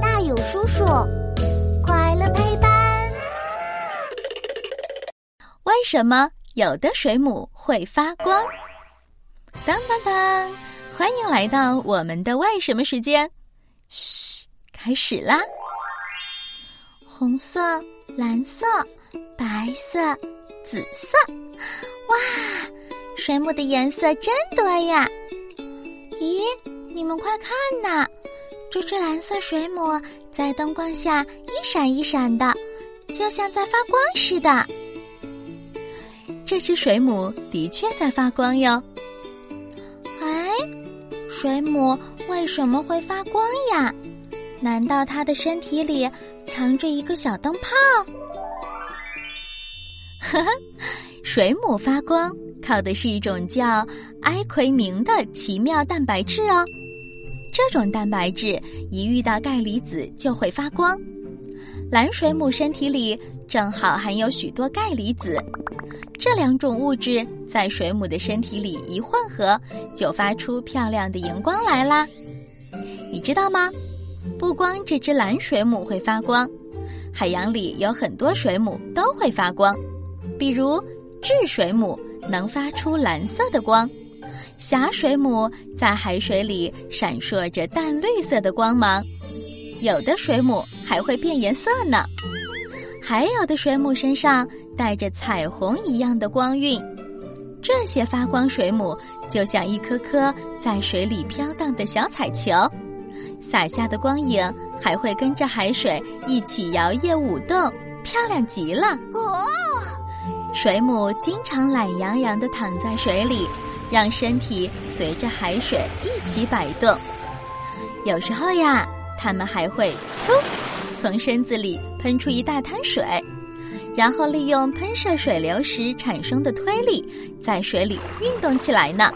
大有叔叔，快乐陪伴。为什么有的水母会发光？当当当！欢迎来到我们的为什么时间。嘘，开始啦！红色、蓝色、白色、紫色，哇！水母的颜色真多呀！咦，你们快看呐，这只蓝色水母在灯光下一闪一闪的，就像在发光似的。这只水母的确在发光哟。哎，水母为什么会发光呀？难道它的身体里藏着一个小灯泡？呵呵，水母发光。靠的是一种叫埃奎明的奇妙蛋白质哦。这种蛋白质一遇到钙离子就会发光。蓝水母身体里正好含有许多钙离子，这两种物质在水母的身体里一混合，就发出漂亮的荧光来啦。你知道吗？不光这只蓝水母会发光，海洋里有很多水母都会发光，比如智水母。能发出蓝色的光，霞水母在海水里闪烁着淡绿色的光芒，有的水母还会变颜色呢，还有的水母身上带着彩虹一样的光晕。这些发光水母就像一颗颗在水里飘荡的小彩球，洒下的光影还会跟着海水一起摇曳舞动，漂亮极了。哦。水母经常懒洋洋地躺在水里，让身体随着海水一起摆动。有时候呀，它们还会“从”从身子里喷出一大滩水，然后利用喷射水流时产生的推力，在水里运动起来呢。